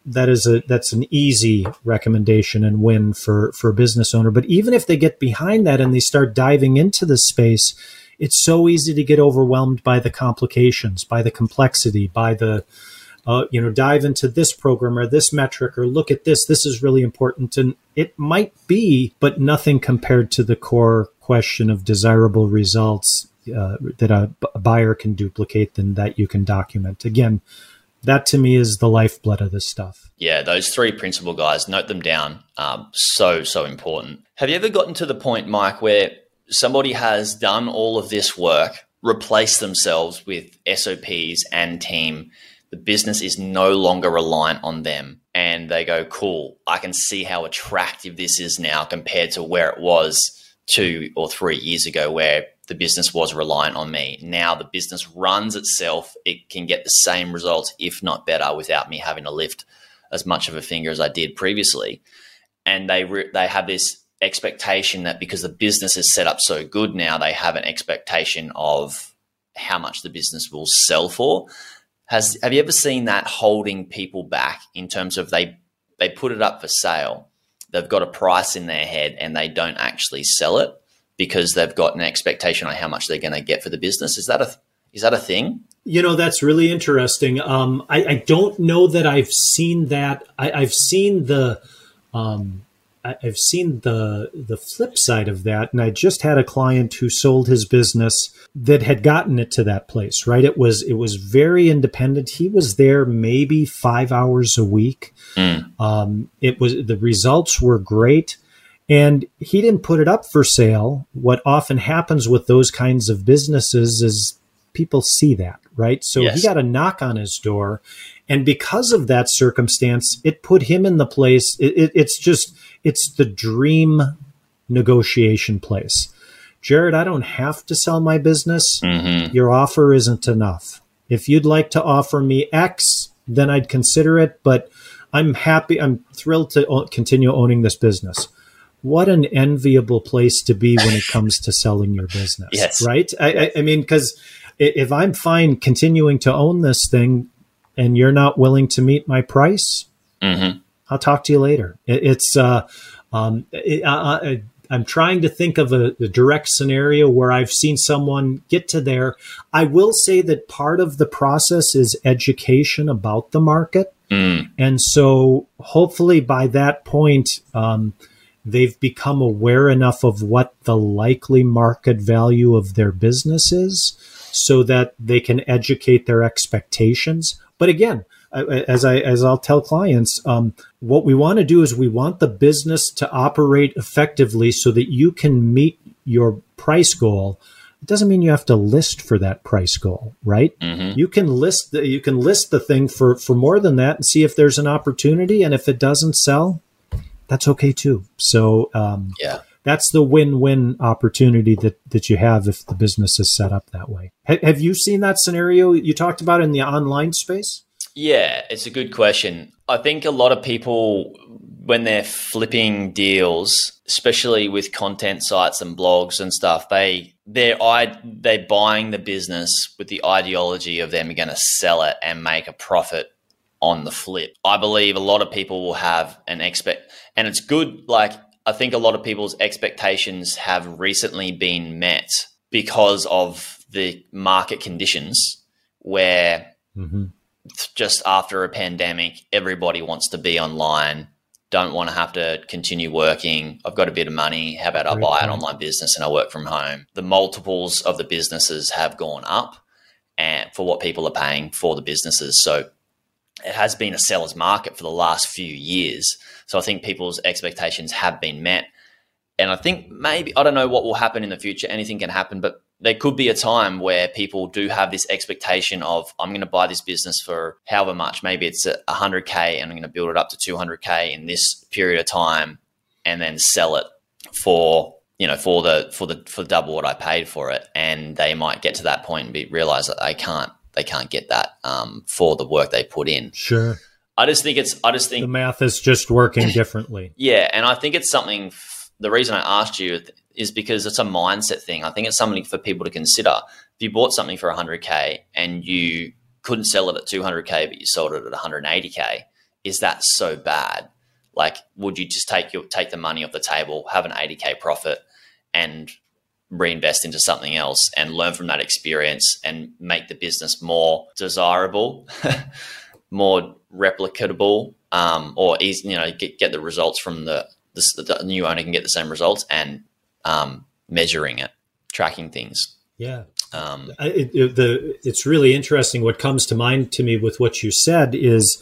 that is a that's an easy recommendation and win for for a business owner. But even if they get behind that and they start diving into the space, it's so easy to get overwhelmed by the complications, by the complexity, by the uh, you know dive into this program or this metric or look at this. This is really important, and it might be, but nothing compared to the core question of desirable results uh, that a, a buyer can duplicate than that you can document. Again that to me is the lifeblood of this stuff. Yeah, those three principal guys, note them down. Um, so, so important. Have you ever gotten to the point, Mike, where somebody has done all of this work, replaced themselves with SOPs and team? The business is no longer reliant on them. And they go, cool, I can see how attractive this is now compared to where it was two or three years ago, where the business was reliant on me. Now the business runs itself. It can get the same results, if not better, without me having to lift as much of a finger as I did previously. And they re- they have this expectation that because the business is set up so good now, they have an expectation of how much the business will sell for. Has have you ever seen that holding people back in terms of they they put it up for sale, they've got a price in their head and they don't actually sell it because they've got an expectation on how much they're going to get for the business. Is that a is that a thing? You know, that's really interesting. Um, I, I, don't know that I've seen that. I, have seen the um, I've seen the the flip side of that, and I just had a client who sold his business that had gotten it to that place. Right, it was it was very independent. He was there maybe five hours a week. Mm. Um, it was the results were great, and he didn't put it up for sale. What often happens with those kinds of businesses is people see that, right? So yes. he got a knock on his door, and because of that circumstance, it put him in the place. It, it, it's just it's the dream negotiation place. Jared, I don't have to sell my business. Mm-hmm. Your offer isn't enough. If you'd like to offer me X, then I'd consider it, but I'm happy, I'm thrilled to continue owning this business. What an enviable place to be when it comes to selling your business. yes. Right? I, I, I mean, because if I'm fine continuing to own this thing and you're not willing to meet my price, mm-hmm. I'll talk to you later. It, it's, uh, um, it, I, am trying to think of a, a, direct scenario where I've seen someone get to there. I will say that part of the process is education about the market. Mm. And so hopefully by that point, um, they've become aware enough of what the likely market value of their business is so that they can educate their expectations. But again, as I as I'll tell clients, um, what we want to do is we want the business to operate effectively so that you can meet your price goal. It doesn't mean you have to list for that price goal, right? Mm-hmm. You can list the, you can list the thing for for more than that and see if there's an opportunity, and if it doesn't sell, that's okay too. So um, yeah that's the win-win opportunity that that you have if the business is set up that way. have you seen that scenario you talked about in the online space? Yeah, it's a good question. I think a lot of people, when they're flipping deals, especially with content sites and blogs and stuff, they they're they're buying the business with the ideology of them going to sell it and make a profit on the flip. I believe a lot of people will have an expect, and it's good. Like I think a lot of people's expectations have recently been met because of the market conditions where. Mm-hmm just after a pandemic, everybody wants to be online, don't want to have to continue working. I've got a bit of money. How about I buy an online business and I work from home? The multiples of the businesses have gone up and for what people are paying for the businesses. So it has been a seller's market for the last few years. So I think people's expectations have been met. And I think maybe, I don't know what will happen in the future. Anything can happen, but there could be a time where people do have this expectation of I'm going to buy this business for however much maybe it's 100k and I'm going to build it up to 200k in this period of time and then sell it for you know for the for the for double what I paid for it and they might get to that point and be, realize that they can't they can't get that um, for the work they put in sure I just think it's I just think the math is just working differently yeah and I think it's something the reason I asked you is because it's a mindset thing. I think it's something for people to consider. If you bought something for 100k and you couldn't sell it at 200k, but you sold it at 180k, is that so bad? Like, would you just take your take the money off the table, have an 80k profit, and reinvest into something else and learn from that experience and make the business more desirable, more replicable, um, or easy, you know, get, get the results from the, the, the new owner can get the same results and um, measuring it, tracking things. Yeah. Um, it, it, the, it's really interesting. What comes to mind to me with what you said is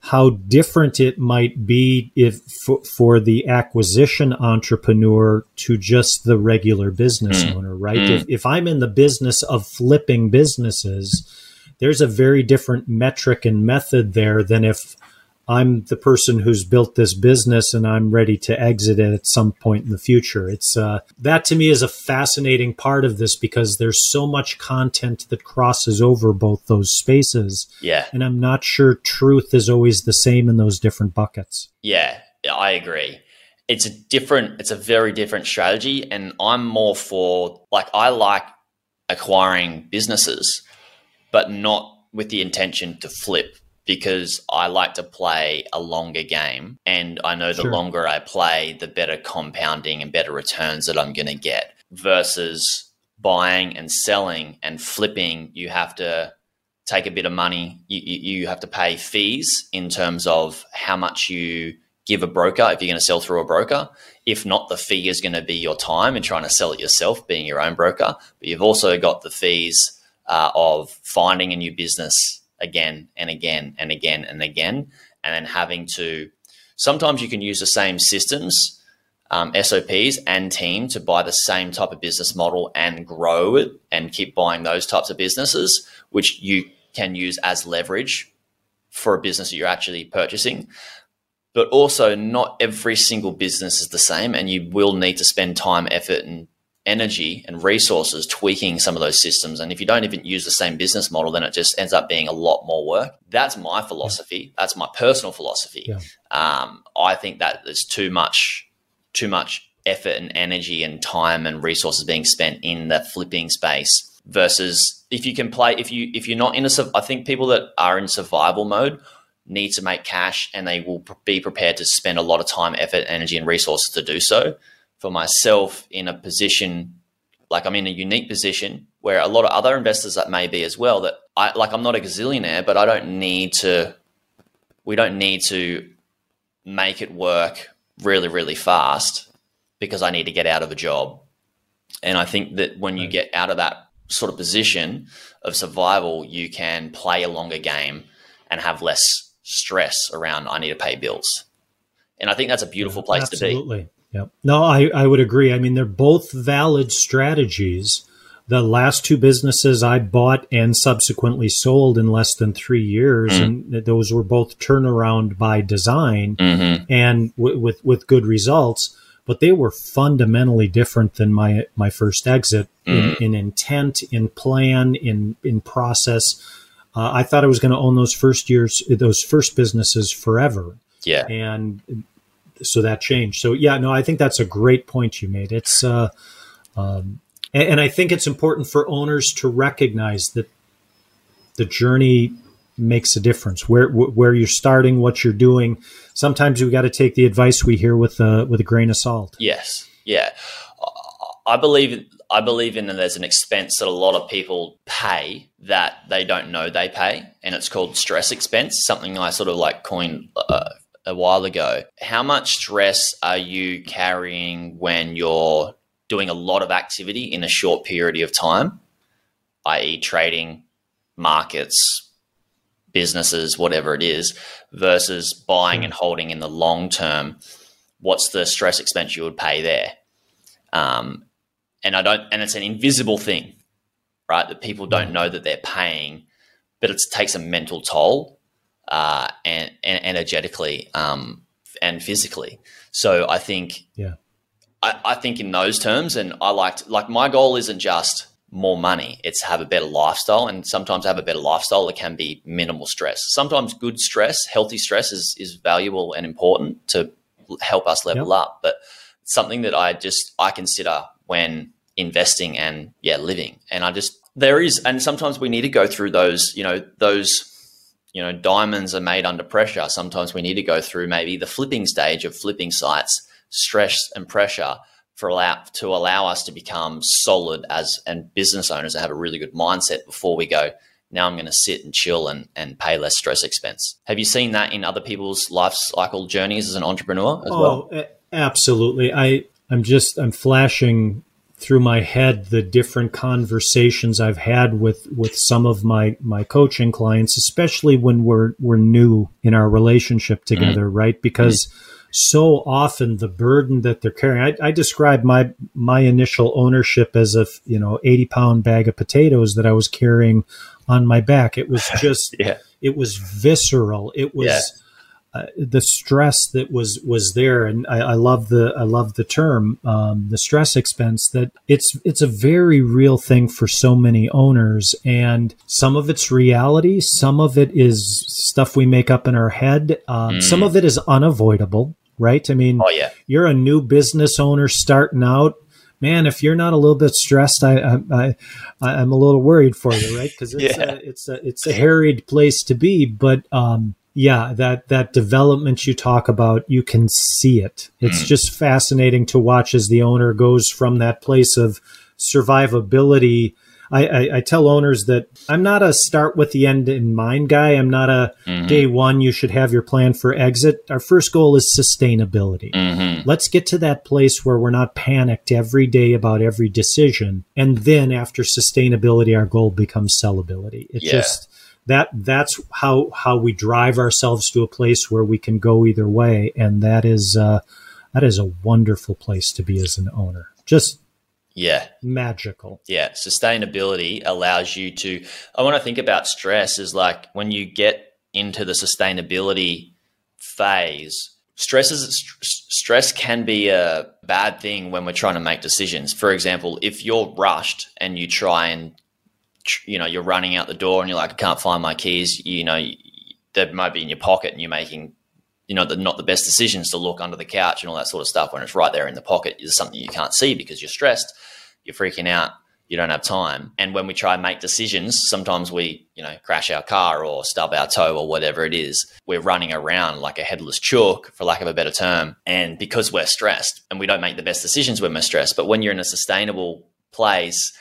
how different it might be if for, for the acquisition entrepreneur to just the regular business mm. owner, right? Mm. If, if I'm in the business of flipping businesses, there's a very different metric and method there than if I'm the person who's built this business and I'm ready to exit it at some point in the future. It's uh, that to me is a fascinating part of this because there's so much content that crosses over both those spaces. Yeah. And I'm not sure truth is always the same in those different buckets. Yeah, I agree. It's a different, it's a very different strategy. And I'm more for, like, I like acquiring businesses, but not with the intention to flip because I like to play a longer game. And I know the sure. longer I play, the better compounding and better returns that I'm going to get versus buying and selling and flipping. You have to take a bit of money. You, you, you have to pay fees in terms of how much you give a broker if you're going to sell through a broker. If not, the fee is going to be your time in trying to sell it yourself, being your own broker. But you've also got the fees uh, of finding a new business again and again and again and again, and then having to. Sometimes you can use the same systems, um, SOPs, and team to buy the same type of business model and grow it and keep buying those types of businesses, which you can use as leverage for a business that you're actually purchasing. But also, not every single business is the same, and you will need to spend time, effort, and energy and resources tweaking some of those systems. And if you don't even use the same business model, then it just ends up being a lot more work. That's my philosophy. That's my personal philosophy. Yeah. Um, I think that there's too much, too much effort and energy and time and resources being spent in the flipping space versus if you can play, if you, if you're not in a, I think people that are in survival mode need to make cash and they will be prepared to spend a lot of time, effort, energy, and resources to do so for myself in a position like I'm in a unique position where a lot of other investors that may be as well that I like I'm not a gazillionaire, but I don't need to we don't need to make it work really, really fast because I need to get out of a job. And I think that when you get out of that sort of position of survival, you can play a longer game and have less stress around I need to pay bills. And I think that's a beautiful place Absolutely. to be. Yeah. No, I, I would agree. I mean, they're both valid strategies. The last two businesses I bought and subsequently sold in less than three years, mm-hmm. and those were both turnaround by design mm-hmm. and w- with with good results. But they were fundamentally different than my my first exit mm-hmm. in, in, intent, in plan, in in process. Uh, I thought I was going to own those first years, those first businesses forever. Yeah. And so that changed. So yeah, no, I think that's a great point you made. It's uh, um, and, and I think it's important for owners to recognize that the journey makes a difference. Where where you're starting, what you're doing. Sometimes we got to take the advice we hear with a with a grain of salt. Yes, yeah, I believe I believe in that there's an expense that a lot of people pay that they don't know they pay, and it's called stress expense. Something I sort of like coined uh, a while ago. How much stress are you carrying when you're doing a lot of activity in a short period of time, i.e., trading, markets, businesses, whatever it is, versus buying and holding in the long term? What's the stress expense you would pay there? Um, and I don't, and it's an invisible thing, right? That people don't know that they're paying, but it takes a mental toll uh, and, and, energetically um, and physically. So I think, yeah, I, I think in those terms, and I liked like my goal isn't just more money; it's have a better lifestyle, and sometimes have a better lifestyle It can be minimal stress. Sometimes good stress, healthy stress, is is valuable and important to help us level yep. up, but something that I just I consider when investing and yeah living and i just there is and sometimes we need to go through those you know those you know diamonds are made under pressure. Sometimes we need to go through maybe the flipping stage of flipping sites stress and pressure for allow to allow us to become solid as and business owners that have a really good mindset before we go now i'm going to sit and chill and, and pay less stress expense. Have you seen that in other people's life cycle journeys as an entrepreneur as oh, well? absolutely. I i'm just i'm flashing through my head the different conversations I've had with with some of my my coaching clients, especially when we're we're new in our relationship together, mm-hmm. right? Because mm-hmm. so often the burden that they're carrying. I, I describe my my initial ownership as a you know eighty pound bag of potatoes that I was carrying on my back. It was just yeah. it was visceral. It was. Yeah uh, the stress that was was there, and I, I love the I love the term um, the stress expense. That it's it's a very real thing for so many owners, and some of it's reality, some of it is stuff we make up in our head, um, mm. some of it is unavoidable. Right? I mean, oh, yeah. you're a new business owner starting out man, if you're not a little bit stressed, I, I, I am a little worried for you, right? Because it's yeah. a, it's a, it's a harried place to be. But um, yeah, that that development you talk about, you can see it. It's mm. just fascinating to watch as the owner goes from that place of survivability. I, I, I, tell owners that I'm not a start with the end in mind guy. I'm not a mm-hmm. day one, you should have your plan for exit. Our first goal is sustainability. Mm-hmm. Let's get to that place where we're not panicked every day about every decision. And then after sustainability, our goal becomes sellability. It's yeah. just, that that's how how we drive ourselves to a place where we can go either way, and that is uh, that is a wonderful place to be as an owner. Just yeah. magical. Yeah. Sustainability allows you to i want to think about stress is like when you get into the sustainability phase stress is stress can be a bad thing when we're trying to make decisions. For example if you're rushed and you try and you know you're running out the door and you're like I can't find my keys you know they might be in your pocket and you're making you know the, not the best decisions to look under the couch and all that sort of stuff when it's right there in the pocket. Is something you can't see because you're stressed you're freaking out you don't have time. And when we try and make decisions sometimes we you know crash our car or stub our toe or whatever it is we're running around like a headless chook for lack of a better term and because we're stressed and we don't make the best decisions when we're stressed but when you're in a sustainable place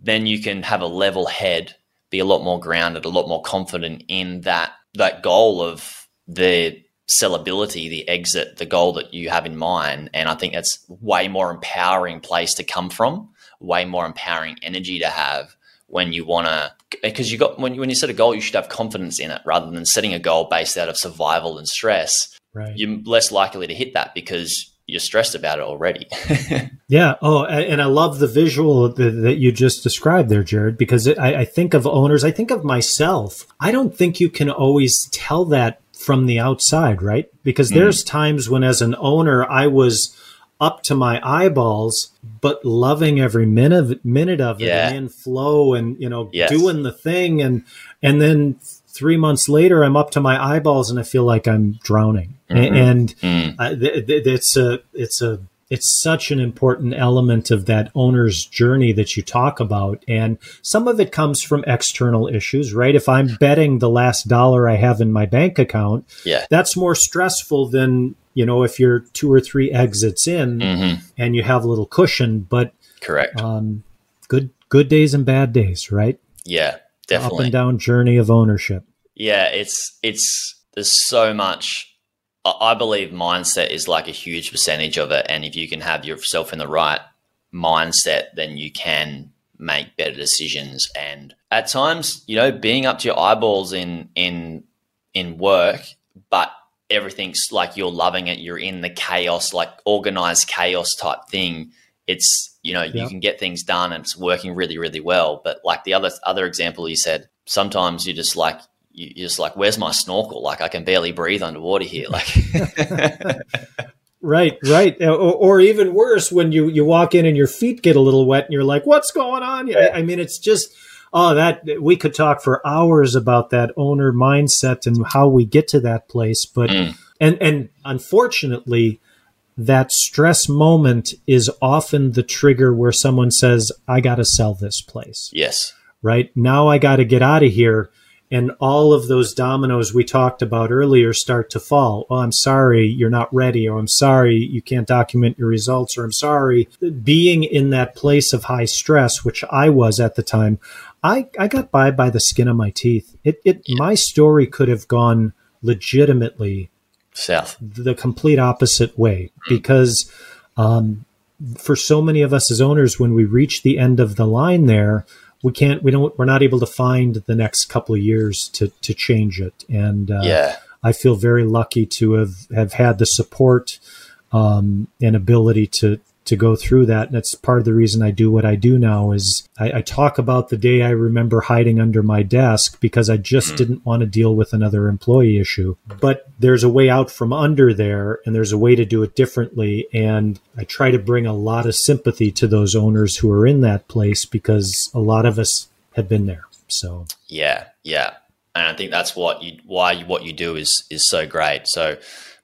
then you can have a level head, be a lot more grounded, a lot more confident in that that goal of the sellability, the exit, the goal that you have in mind. And I think that's way more empowering place to come from, way more empowering energy to have when you want to because you got when you, when you set a goal you should have confidence in it rather than setting a goal based out of survival and stress right. you're less likely to hit that because you're stressed about it already. yeah. Oh, and I love the visual that you just described there, Jared, because I, think of owners, I think of myself. I don't think you can always tell that from the outside, right? Because mm. there's times when, as an owner, I was up to my eyeballs, but loving every minute minute of it and in flow and you know yes. doing the thing and and then three months later, I'm up to my eyeballs and I feel like I'm drowning. Mm-hmm. And mm. uh, th- th- it's a, it's a, it's such an important element of that owner's journey that you talk about. And some of it comes from external issues, right? If I'm betting the last dollar I have in my bank account, yeah. that's more stressful than, you know, if you're two or three exits in mm-hmm. and you have a little cushion, but correct. Um, good, good days and bad days, right? Yeah. Definitely. Up and down journey of ownership. Yeah, it's it's there's so much. I believe mindset is like a huge percentage of it, and if you can have yourself in the right mindset, then you can make better decisions. And at times, you know, being up to your eyeballs in in in work, but everything's like you're loving it. You're in the chaos, like organized chaos type thing. It's you know you can get things done and it's working really really well. But like the other other example you said sometimes you're just like you're just like where's my snorkel? Like i can barely breathe underwater here. Like right right. Or, or, even worse when you you walk in and your feet get a little wet and you're like what's going on yeah. I, I mean it's just oh that we could talk for hours about that owner mindset and how we get to that place but mm. and and unfortunately that stress moment is often the trigger where someone says, I got to sell this place. Yes. Right now, I got to get out of here. And all of those dominoes we talked about earlier start to fall. Oh, I'm sorry, you're not ready. Or I'm sorry, you can't document your results. Or I'm sorry. Being in that place of high stress, which I was at the time, I, I got by by the skin of my teeth. It, it yeah. my story could have gone legitimately south. The complete opposite way mm-hmm. because um, for so many of us as owners when we reach the end of the line there we can't we don't we're not able to find the next couple of years to to change it. And uh, yeah. I feel very lucky to have have had the support um, and ability to to go through that. And that's part of the reason I do what I do now is I, I talk about the day I remember hiding under my desk because I just mm-hmm. didn't want to deal with another employee issue. But there's a way out from under there and there's a way to do it differently. And I try to bring a lot of sympathy to those owners who are in that place because a lot of us have been there. So yeah, yeah. And I think that's what you why what you do is is so great. So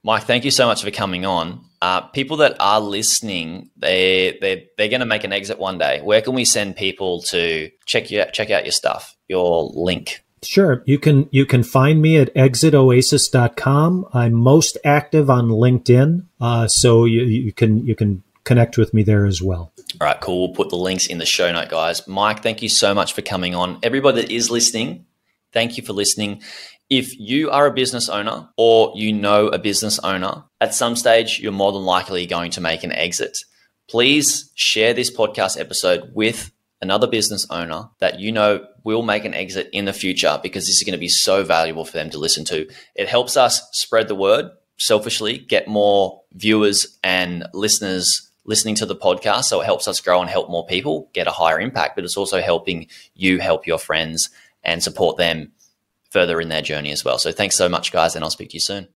Mike, thank you so much for coming on. Uh, people that are listening, they they they're going to make an exit one day. Where can we send people to check you check out your stuff, your link? Sure. You can you can find me at exitoasis.com. I'm most active on LinkedIn, uh, so you, you can you can connect with me there as well. All right, cool. We'll put the links in the show note, guys. Mike, thank you so much for coming on. Everybody that is listening, thank you for listening. If you are a business owner or you know a business owner, at some stage, you're more than likely going to make an exit. Please share this podcast episode with another business owner that you know will make an exit in the future because this is going to be so valuable for them to listen to. It helps us spread the word selfishly, get more viewers and listeners listening to the podcast. So it helps us grow and help more people get a higher impact, but it's also helping you help your friends and support them further in their journey as well. So thanks so much, guys, and I'll speak to you soon.